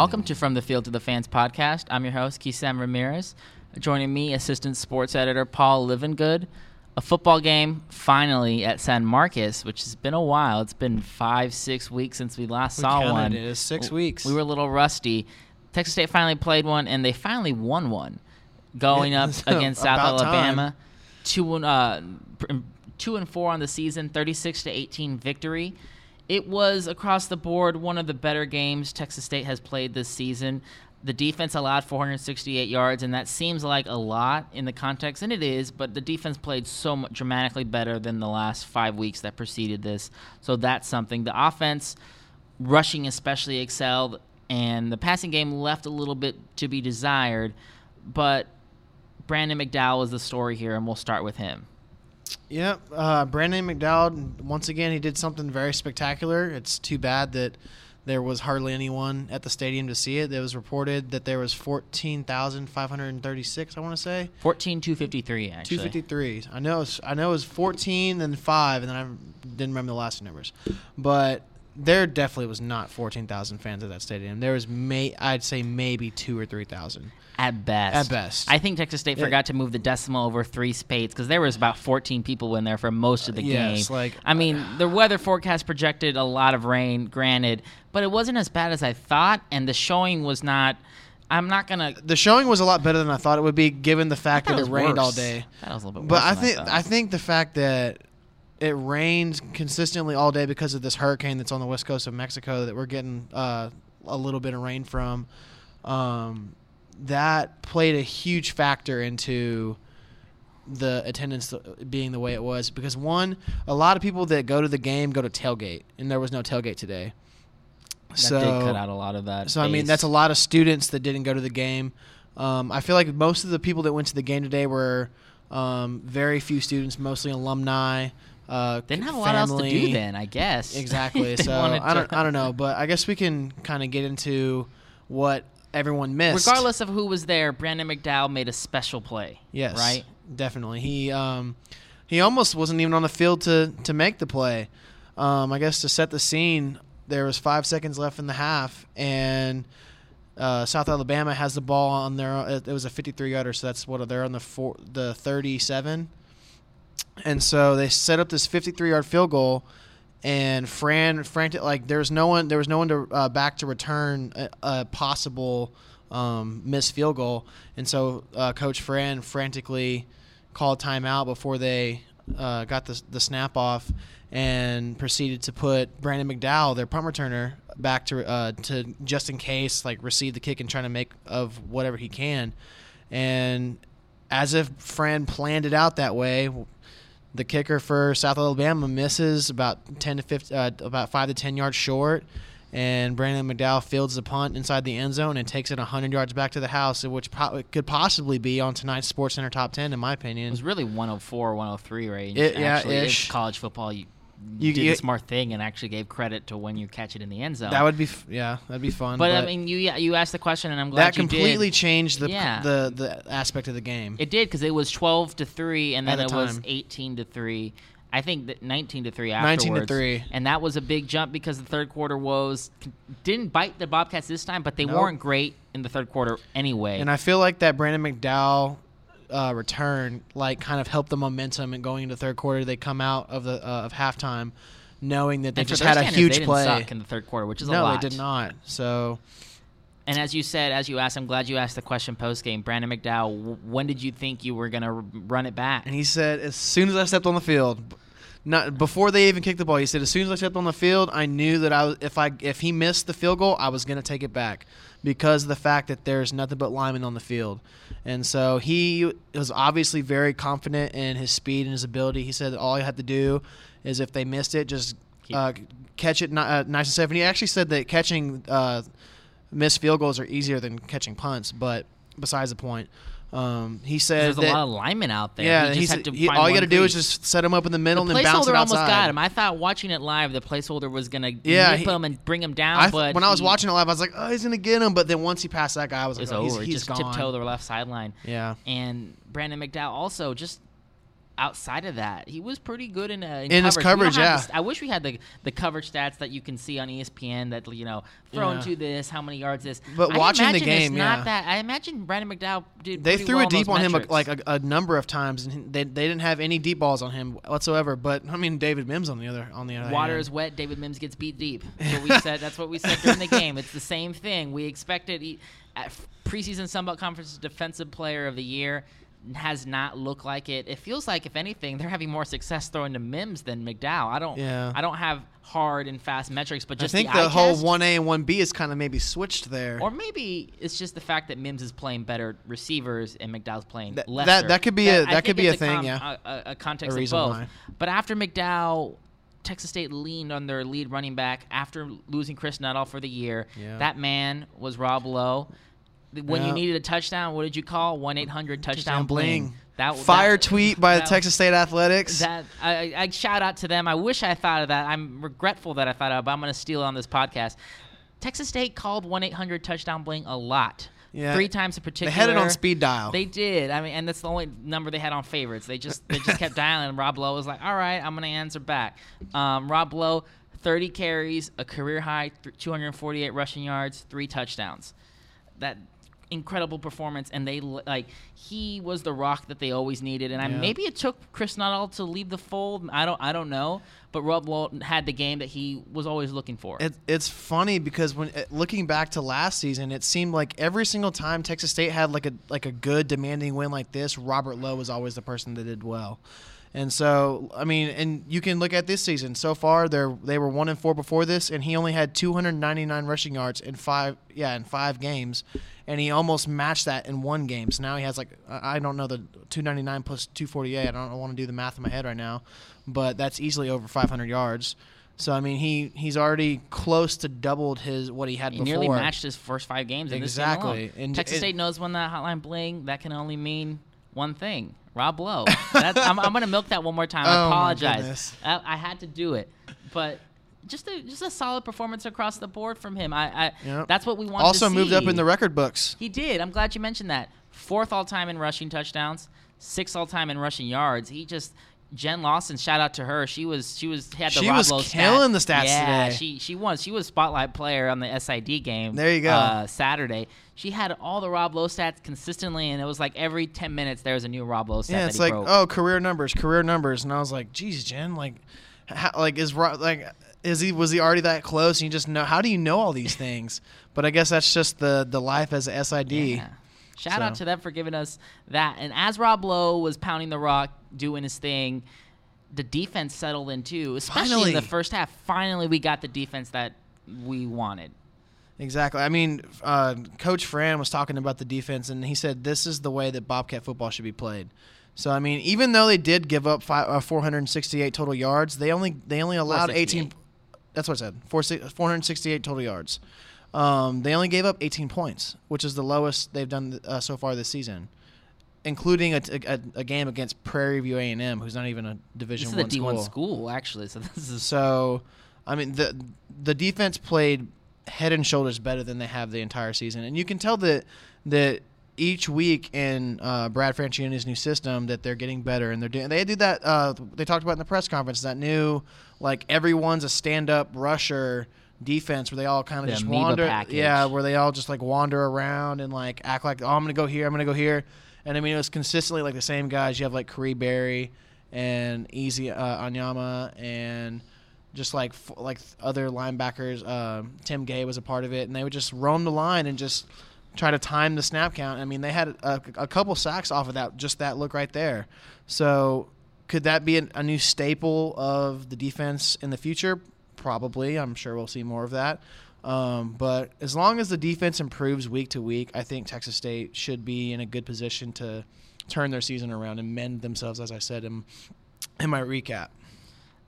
welcome to From the Field to the Fans podcast. I'm your host, Kisam Ramirez. Joining me, assistant sports editor Paul Livingood. A football game finally at San Marcos, which has been a while. It's been five, six weeks since we last We saw one. It is six weeks. We were a little rusty. Texas State finally played one, and they finally won one, going up against South Alabama. Two and uh, two and four on the season, thirty-six to eighteen victory. It was across the board one of the better games Texas State has played this season. The defense allowed 468 yards, and that seems like a lot in the context, and it is. But the defense played so much dramatically better than the last five weeks that preceded this, so that's something. The offense rushing especially excelled, and the passing game left a little bit to be desired. But Brandon McDowell is the story here, and we'll start with him. Yep. Uh, Brandon McDowell, once again, he did something very spectacular. It's too bad that there was hardly anyone at the stadium to see it. It was reported that there was 14,536, I want to say. 14 253, actually. 253. I know, it was, I know it was 14, then 5, and then I didn't remember the last two numbers. But there definitely was not 14,000 fans at that stadium. There was, may I'd say, maybe two or 3,000. At best. At best. I think Texas State Yeah. forgot to move the decimal over three spades because there was about 14 people in there for most of the Yes, game. like- I mean, uh, the weather forecast projected a lot of rain, granted, but it wasn't as bad as I thought, and the showing was not. I'm not gonna. The showing was a lot better than I thought it would be, given the fact that it, was rained all day. That was a little bit worse. But I think thought. I think the fact that it rained consistently all day because of this hurricane that's on the west coast of Mexico that we're getting uh, a little bit of rain from, um, that played a huge factor into the attendance being the way it was. Because one, a lot of people that go to the game go to tailgate, and there was no tailgate today. that so did cut out a lot of that. so I mean, that's a lot of students that didn't go to the game. Um, I feel like most of the people that went to the game today were um, very few students, mostly alumni. Uh, Didn't have a lot else to do then, I guess. Exactly. So I don't, I don't know, but I guess we can kind of get into what everyone missed. Regardless of who was there, Brandon McDowell made a special play. yes, Right? definitely. He um, he almost wasn't even on the field to to make the play. Um, I guess to set the scene, there was five seconds left in the half, and uh, South Alabama has the ball on their. It was a 53 yarder, so that's what they're on the four, the 37, and so they set up this 53 yard field goal, and Fran frantic like there was no one there was no one to uh, back to return a, a possible um, missed field goal, and so uh, Coach Fran frantically called timeout before they uh, got the the snap off and proceeded to put Brandon McDowell, their punt returner, back to uh, to just in case like receive the kick and trying to make of whatever he can, and as if Fran planned it out that way. The kicker for South Alabama misses about ten to 50, uh, about five to ten yards short, and Brandon McDowell fields the punt inside the end zone and takes it hundred yards back to the house, which po- could possibly be on tonight's Sports Center top ten, in my opinion. It was really 104, 103 range. It- yeah, actually. Ish. college football. You, You- did you- the smart thing and actually gave credit to when you catch it in the end zone. That would be, f- yeah, that'd be fun. but, I mean, you you asked the question, and I'm glad that you completely did. changed the, Yeah. the the aspect of the game. It did because it was 12 to three, and then it the was 18 to three. I think that 19 to three afterwards. 19 to 3. and that was a big jump because the third quarter was didn't bite the Bobcats this time, but they Nope. weren't great in the third quarter anyway. And I feel like that Brandon McDowell uh, return like kind of helped the momentum and going into third quarter. They come out of the uh, of halftime knowing that they just had a huge they didn't play. suck in the third quarter, which is a no, lot. they did not. So And as you said, as you asked, I'm glad you asked the question post game. Brandon McDowell, when did you think you were going to run it back? And he said, as soon as I stepped on the field, not before they even kicked the ball, he said, as soon as I stepped on the field, I knew that I was, if I if he missed the field goal, I was going to take it back because of the fact that there's nothing but linemen on the field. And so he was obviously very confident in his speed and his ability. He said that all he had to do is if they missed it, just uh, catch it uh, nice and safe. And he actually said that catching uh, missed field goals are easier than catching punts, but besides the point. Um, he said There's a lot of linemen out there. yeah, he just had to he, find all you got to do is just set him up in the middle the and then bounce it placeholder almost got him. I thought watching it live, the placeholder was gonna Yeah, nip he- him and bring him down. I but when I was he- watching it live, I was like, "Oh, he's gonna get him," but then once he passed that guy, I was like, "Oh, he's, over. he's just gone." tiptoe the left sideline. Yeah, And Brandon McDowell also just. Outside of that, he was pretty good in, uh, in, In his coverage, yeah. the st- I wish we had the the coverage stats that you can see on ESPN that you know thrown Yeah. to this, how many yards this. But I watching the game, it's not yeah. that. I imagine Brandon McDowell did. They threw well a deep on him metrics. like a, a number of times, and they, they didn't have any deep balls on him whatsoever. But I mean, David Mims on the other on the other Water is wet. David Mims gets beat deep. That's what we said. That's what we said during the game. It's the same thing. We expected he, at preseason Sunbelt Conference Defensive Player of the Year has not looked like it. It feels like, if anything, they're having more success throwing to Mims than McDowell. I don't. Yeah. I don't have hard and fast metrics, but I just think the, the, whole one A and one B is kind of maybe switched there. Or maybe it's just the fact that Mims is playing better receivers and McDowell's playing That- lesser. that- that could be a- I that could be a thing, com- yeah. A, a, a context A of both. why. But after McDowell, Texas State leaned on their lead running back after losing Chris Nuttall for the year. Yeah. That man was Rob Lowe. When you needed a touchdown, what did you call? One eight hundred touchdown bling. That Fire that, tweet by the that- Texas State Athletics. that I, I shout out to them. I wish I thought of that. I'm regretful that I thought of it, but I'm going to steal it on this podcast. Texas State called 1 800 touchdown bling a lot. Yeah. Three times in particular. they had it on speed dial. They did. I mean, and that's the only number they had on favorites. They just they just kept dialing. Rob Lowe was like, "All right, I'm gonna answer back." Um, Rob Lowe, 30 carries, a career high, th- 248 rushing yards, three touchdowns. That incredible performance, and they like he was the rock that they always needed. And I, maybe it took Chris Nuttall to leave the fold. I don't I don't know, but Rob Lowe had the game that he was always looking for. It, it's funny because when uh, looking back to last season, it seemed like every single time Texas State had like a like a good demanding win like this, Robert Lowe was always the person that did well. And so, I mean, and you can look at this season so far. They are they were one and four before this, and he only had 299 rushing yards in five yeah in five games, and he almost matched that in one game. So now he has like I don't know the 299 plus 248. I don't want to do the math in my head right now, but that's easily over 500 yards. So I mean, he he's already close to doubled his what he had He before. nearly matched his first five games in this Exactly. And Texas it- State knows when that hotline bling, that can only mean one thing. Rob Lowe. That's, I'm, I'm going to milk that one more time. I Oh, apologize. I, I had to do it, but just a just a solid performance across the board from him. I, I Yep. that's what we wanted. also moved up in the record books. He did. I'm glad you mentioned that. Fourth all time in rushing touchdowns, sixth all time in rushing yards. He just Jen Lawson, shout out to her. She was she was had the She Rob was Lowe killing stat. the stats yeah, today. she she won. She was spotlight player on the SID game. There you go. Uh, Saturday, she had all the Rob Lowe stats consistently, and it was like every ten minutes there was a new Rob Lowe stat. Yeah, it's like broke. oh career numbers, career numbers, and I was like, geez, Jen, like, how, like is Rob like is he was he already that close? And you just know how do you know all these things? But I guess that's just the the life as a SID. Yeah. Shout out to them for giving us that. And as Rob Lowe was pounding the rock, doing his thing, the defense settled in too, especially in the first half. Finally, we got the defense that we wanted. Exactly. I mean, uh, Coach Fran was talking about the defense, and he said this is the way that Bobcat football should be played. So I mean, even though they did give up five, uh, 468 total yards, they only they only allowed 18. That's what I said. Four, 468 total yards. Um, they only gave up 18 points, which is the lowest they've done uh, so far this season, including a, a, a game against Prairie View A&M, who's not even a Division This is a One school. school actually, so this is So, I mean, the the defense played head and shoulders better than they have the entire season, and you can tell that that each week in uh, Brad Franchione's new system that they're getting better, and they're doing. They did that. Uh, they talked about in the press conference that new like everyone's a stand up rusher defense where they all kind of just wander. package. Yeah, where they all just like wander around and like act like oh I'm gonna go here, I'm gonna go here, and I mean it was consistently like the same guys. You have like Curry Berry and Easy uh, Anyama and just like f- like other linebackers. Um, Tim Gay was a part of it, and they would just roam the line and just try to time the snap count. I mean, they had a, a couple sacks off of that, just that look right there. So, could that be an, a new staple of the defense in the future? Probably. I'm sure we'll see more of that. Um, but as long as the defense improves week to week, I think Texas State should be in a good position to turn their season around and mend themselves, as I said in, in my recap.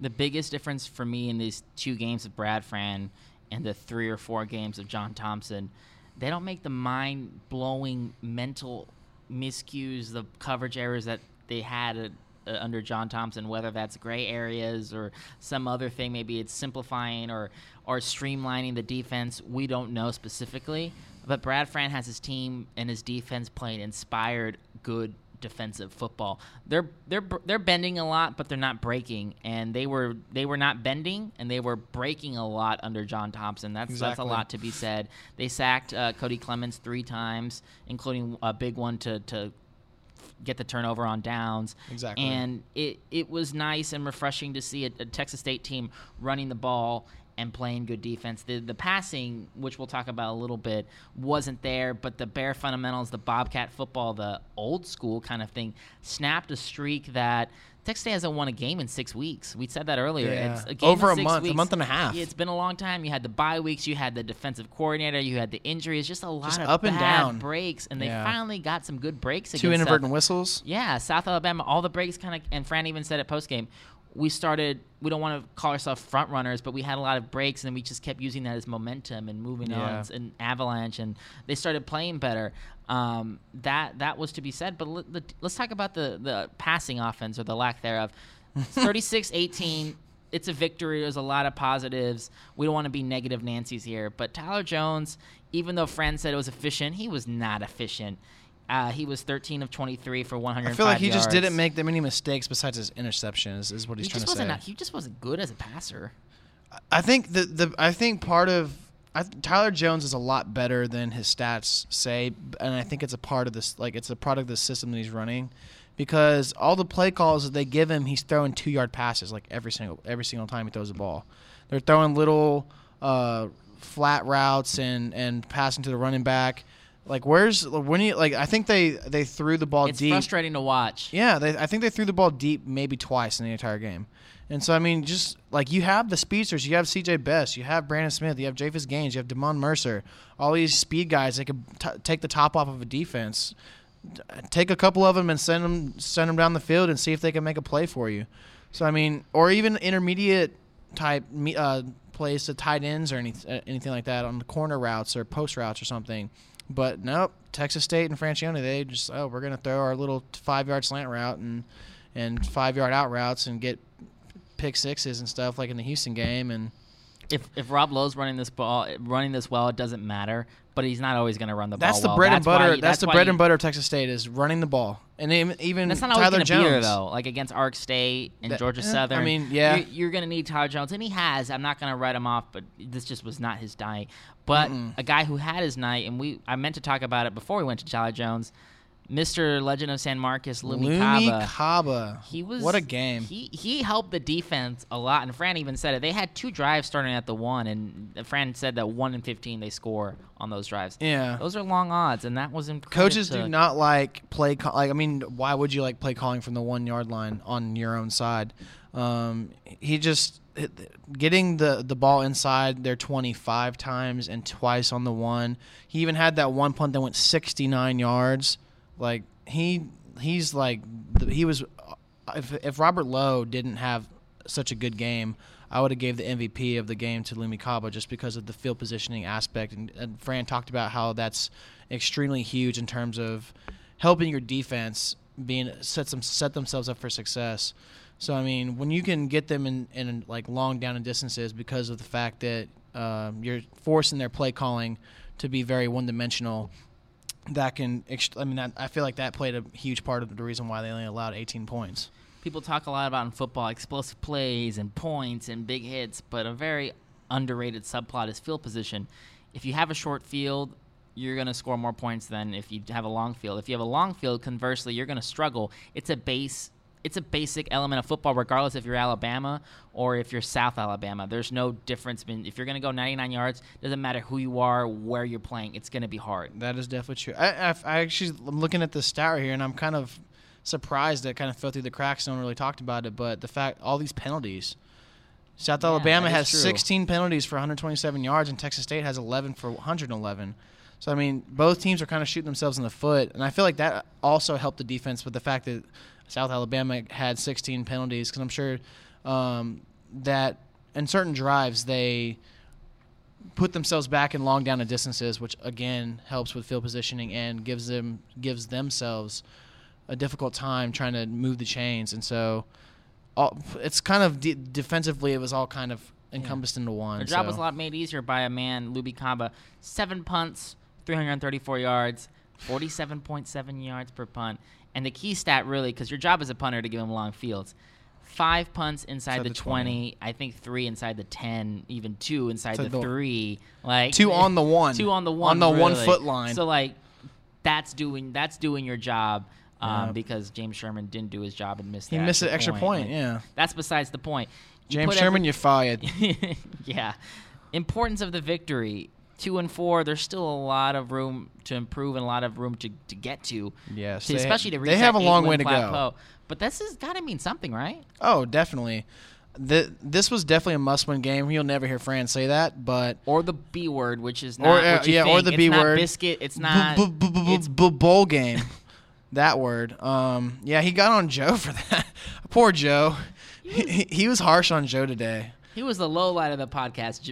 the biggest difference for me in these two games of Brad Fran and the three or four games of John Thompson, they don't make the mind blowing mental miscues, the coverage errors that they had uh, under John Thompson, whether that's gray areas or some other thing. Maybe it's simplifying or, or streamlining the defense. We don't know specifically. But Brad Fran has his team and his defense playing inspired, good defensive football. They're they're they're bending a lot, but they're not breaking. And they were they were not bending, and they were breaking a lot under John Thompson. That's that's a lot to be said. They sacked uh, Cody Clemens three times, including a big one to to get the turnover on downs. Exactly. And it it was nice and refreshing to see a, a Texas State team running the ball and playing good defense. The the passing, which we'll talk about a little bit, wasn't there, but the bare fundamentals, the Bobcat football, the old school kind of thing, snapped a streak that Texas State hasn't won a game in six weeks. We said that earlier. Yeah. It's a game Over a month, a month and a half. It's been a long time. You had the bye weeks, you had the defensive coordinator, you had the injuries, just a lot Just of up and down. breaks, and they Yeah. finally got some good breaks. Two against South- inadvertent whistles. yeah, South Alabama, all the breaks kind of, and Fran even said it post game. We started. We don't want to call ourselves front runners, but we had a lot of breaks, and we just kept using that as momentum and moving on Yeah. and avalanche, and they started playing better. Um, that that was to be said. But let, let, let's talk about the the passing offense or the lack thereof. 36-18. It's a victory. There's a lot of positives. We don't want to be negative Nancy's here, but Tyler Jones, even though Fran said it was efficient, he was not efficient. Uh, he was 13 of 23 for 105 I feel like he just didn't make that many mistakes besides his interceptions. Is what he's He trying to say. He just wasn't good as a passer. I think the the I think part of I, Tyler Jones is a lot better than his stats say, and I think it's a part of this like it's a product of the system that he's running, because all the play calls that they give him, he's throwing two yard passes like every single every single time he throws the ball. They're throwing little uh, flat routes and and passing to the running back. Like where's when you like I think they they threw the ball It's deep. frustrating to watch. Yeah, they, I think they threw the ball deep maybe twice in the entire game. And so, I mean, just like you have the speedsters, you have CJ Best, you have Brandon Smith, you have Japhus Gaines, you have Damon Mercer, all these speed guys that could t- take the top off of a defense. Take a couple of them and send them send them down the field and see if they can make a play for you. So I mean, or even intermediate type uh, plays to tight ends or any, uh, anything like that on the corner routes or post routes or something. But nope, Texas State and Franchione, they just oh we're gonna throw our little five yard slant route and and five yard out routes and get pick sixes and stuff like in the Houston game and If if Rob Lowe's running this ball, running this well, it doesn't matter. But he's not always going to run the that's ball. the well. bread and That's why butter. you- that's, the bread you- and butter of Texas State is running the ball and even, That's not always Tyler going to Jones be there though. Like against Ark State and That- Georgia eh, I mean, yeah. you're, you're going to need Tyler Jones, and he has. I'm not going to write him off, but this just was not his night. But a guy who had his night, and we I meant to talk about it before we went to Tyler Jones, Mr. Legend of San Marcos, Lumi Lumi Kaba. Kaba. He was what a game. He he helped the defense a lot, and Fran even said it. They had two drives starting at the one, and Fran said that one in fifteen they score on those drives. yeah. Those are long odds, and that was incredible. Coaches do not like play. Call- like I mean, why would you like play calling from the one yard line on your own side? Um, he just getting the the ball inside there 25 times and twice on the one. He even had that one punt that went 69 yards. Like he he's like he was. If if Robert Lowe didn't have such a good game, I would have gave the MVP of the game to Lumi Kaba just because of the field positioning aspect. And, and Fran talked about how that's extremely huge in terms of helping your defense being set them set themselves up for success. So I mean, when you can get them in, in like long down and distances because of the fact that um, you're forcing their play calling to be very one dimensional, that can I mean that, I feel like that played a huge part of the reason why they only allowed 18 points. people talk a lot about in football explosive plays and points and big hits, but a very underrated subplot is field position. If you have a short field, you're going to score more points than if you have a long field. If you have a long field, conversely, you're going to struggle. It's a base it's a basic element of football regardless if you're Alabama or if you're South Alabama. There's no difference between if you're going to go 99 yards, doesn't matter who you are, where you're playing, it's going to be hard. That is definitely true. I, I, I actually I'm looking at the stat right here, and I'm kind of surprised that it kind of fell through the cracks. No one really talked about it, but the fact all these penalties. South Yeah, Alabama has true. 16 penalties for 127 yards, and Texas State has 11 for 111. So I mean, both teams are kind of shooting themselves in the foot, and I feel like that also helped the defense with the fact that South Alabama had 16 penalties, because I'm sure um, that in certain drives they put themselves back in long down and distances, which again helps with field positioning and gives them gives themselves a difficult time trying to move the chains. And so, all, it's kind of de- defensively, it was all kind of encompassed into one. Their job so. was a lot made easier by a man, Lumi Kaba. Seven punts, 334 yards, 47.7 yards per punt. And the key stat, really, because your job as a punter to give them long fields. Five punts inside, Inside the, the 20, 20. I think three inside the 10, even two inside the the- three. Like Two on the one. Two on the one. On the one foot line. So like that's doing that's doing your job. Um, Yeah. because James Sherman didn't do his job and missed. He missed an extra point. Like, Yeah. that's besides the point. You James Sherman, every- you fired. yeah. Importance of the victory. Two and four. There's still a lot of room to improve and a lot of room to, to get to. Yes, to- they- especially to reach they have a long way to go. plateau. But this has got to mean something, right? Oh, definitely. The, this was definitely a must-win game. You'll never hear Fran say that, but Or the B word, which is Or, not uh, what you yeah, or think. the It's B not word. biscuit. It's not. it's b- bowl game. that word. Um, yeah, he got on Joe for that. Poor Joe. He, he was harsh on Joe today. He was the low light of the podcast.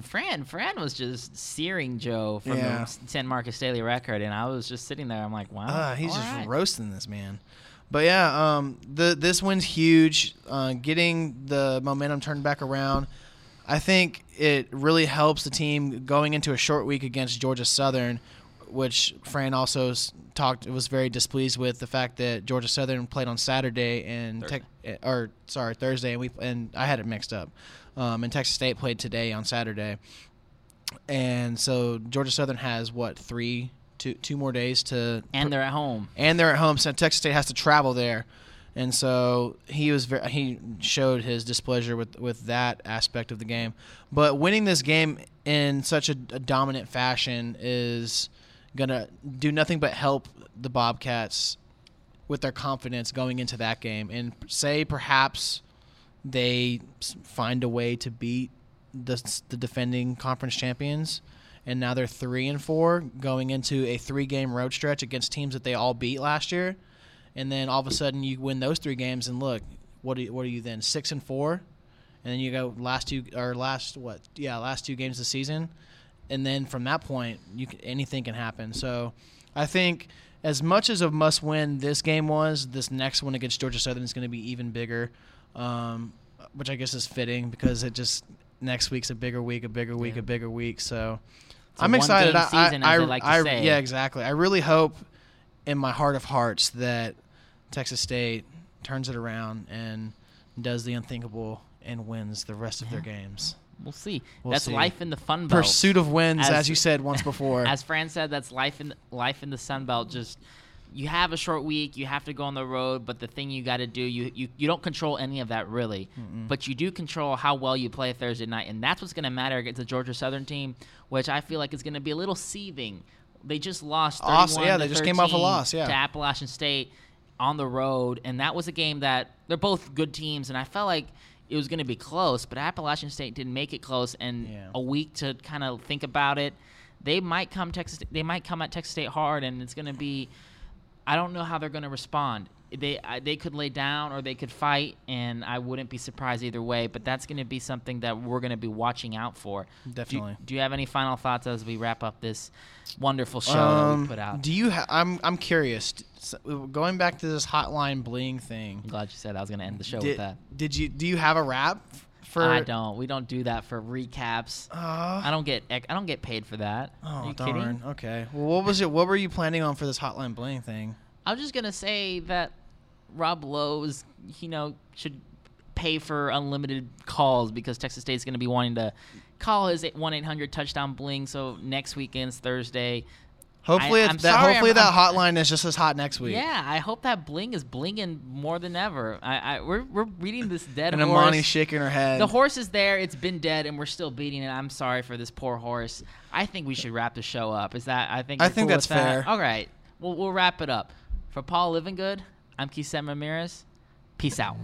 Fran, Fran was just searing Joe from Yeah. the San Marcos Daily Record, and I was just sitting there. I'm like, wow, Uh, he's just right. roasting this man. But yeah, um, the this win's huge. Uh, getting the momentum turned back around, I think it really helps the team going into a short week against Georgia Southern, which Fran also talked was very displeased with the fact that Georgia Southern played on Saturday and Thursday. Tech, or sorry Thursday and we and I had it mixed up, um, and Texas State played today on Saturday, and so Georgia Southern has what three two two more days to and they're at home. and they're at home. So Texas State has to travel there, and so he was very, he showed his displeasure with with that aspect of the game. But winning this game in such a, a dominant fashion is gonna do nothing but help the Bobcats with their confidence going into that game, and say perhaps they find a way to beat the, the defending conference champions. And now they're three and four going into a three game road stretch against teams that they all beat last year. And then all of a sudden you win those three games and look what are you, what are you then six and four? And then you go last two or last what yeah last two games of the season. And then from that point you can, anything can happen. So i think as much as a must win this game was this next one against georgia southern is going to be even bigger. Um, which i guess is fitting because it just next week's a bigger week a bigger week Yeah. a bigger week so I'm excited I, season, I, I- like to I- yeah exactly i really hope in my heart of hearts that texas state turns it around and does the unthinkable and wins the rest of their games We'll see. We'll that's see. life in the Fun Belt. pursuit of wins as, As- you said once before As Fran said, that's life in life in the Sun Belt. Just you have a short week, you have to go on the road, but the thing you got to do, you, you you don't control any of that really, but you do control how well you play Thursday night, and that's what's going to matter against the Georgia Southern team, which I feel like is going to be a little seething. They just lost. Awesome. Yeah, they just came off a loss, yeah. to Appalachian State on the road, and that was a game that they're both good teams, and I felt like it was going to be close, but Appalachian State didn't make it close, and Yeah. a week to kind of think about it. They might come Texas. They might come at Texas State hard, and it's going to be. I don't know how they're going to respond. They I, they could lay down or they could fight, and I wouldn't be surprised either way. But that's going to be something that we're going to be watching out for. Definitely. Do, you have any final thoughts as we wrap up this wonderful show that um, we put out? do you ha- i'm i'm curious So, going back to this hotline bling thing I'm glad you said I was going to end the show did, with that. did you do you have a rap for I don't. We don't do that for recaps. Uh, I don't get. I don't get paid for that. Are Oh you darn. kidding? Okay. Well, what was it? What were you planning on for this hotline bling thing? I was just gonna say that Rob Lowe is, you know, should pay for unlimited calls because Texas State's gonna be wanting to call his one eight hundred touchdown bling. So next weekend's Thursday. Hopefully, I- it's that. sorry, hopefully, I'm- that I'm- hotline is just as hot next week. Yeah, I hope that bling is blinging more than ever. I, I we're we're reading this dead And horse. Amani's shaking her head. The horse is there. It's been dead, and we're still beating it. I'm sorry for this poor horse. I think we should wrap the show up. Is that? I think. I think cool that's with that? fair. All right. Well, we'll wrap it up. For Paul Livingood, I'm Keith Ramirez. Peace out.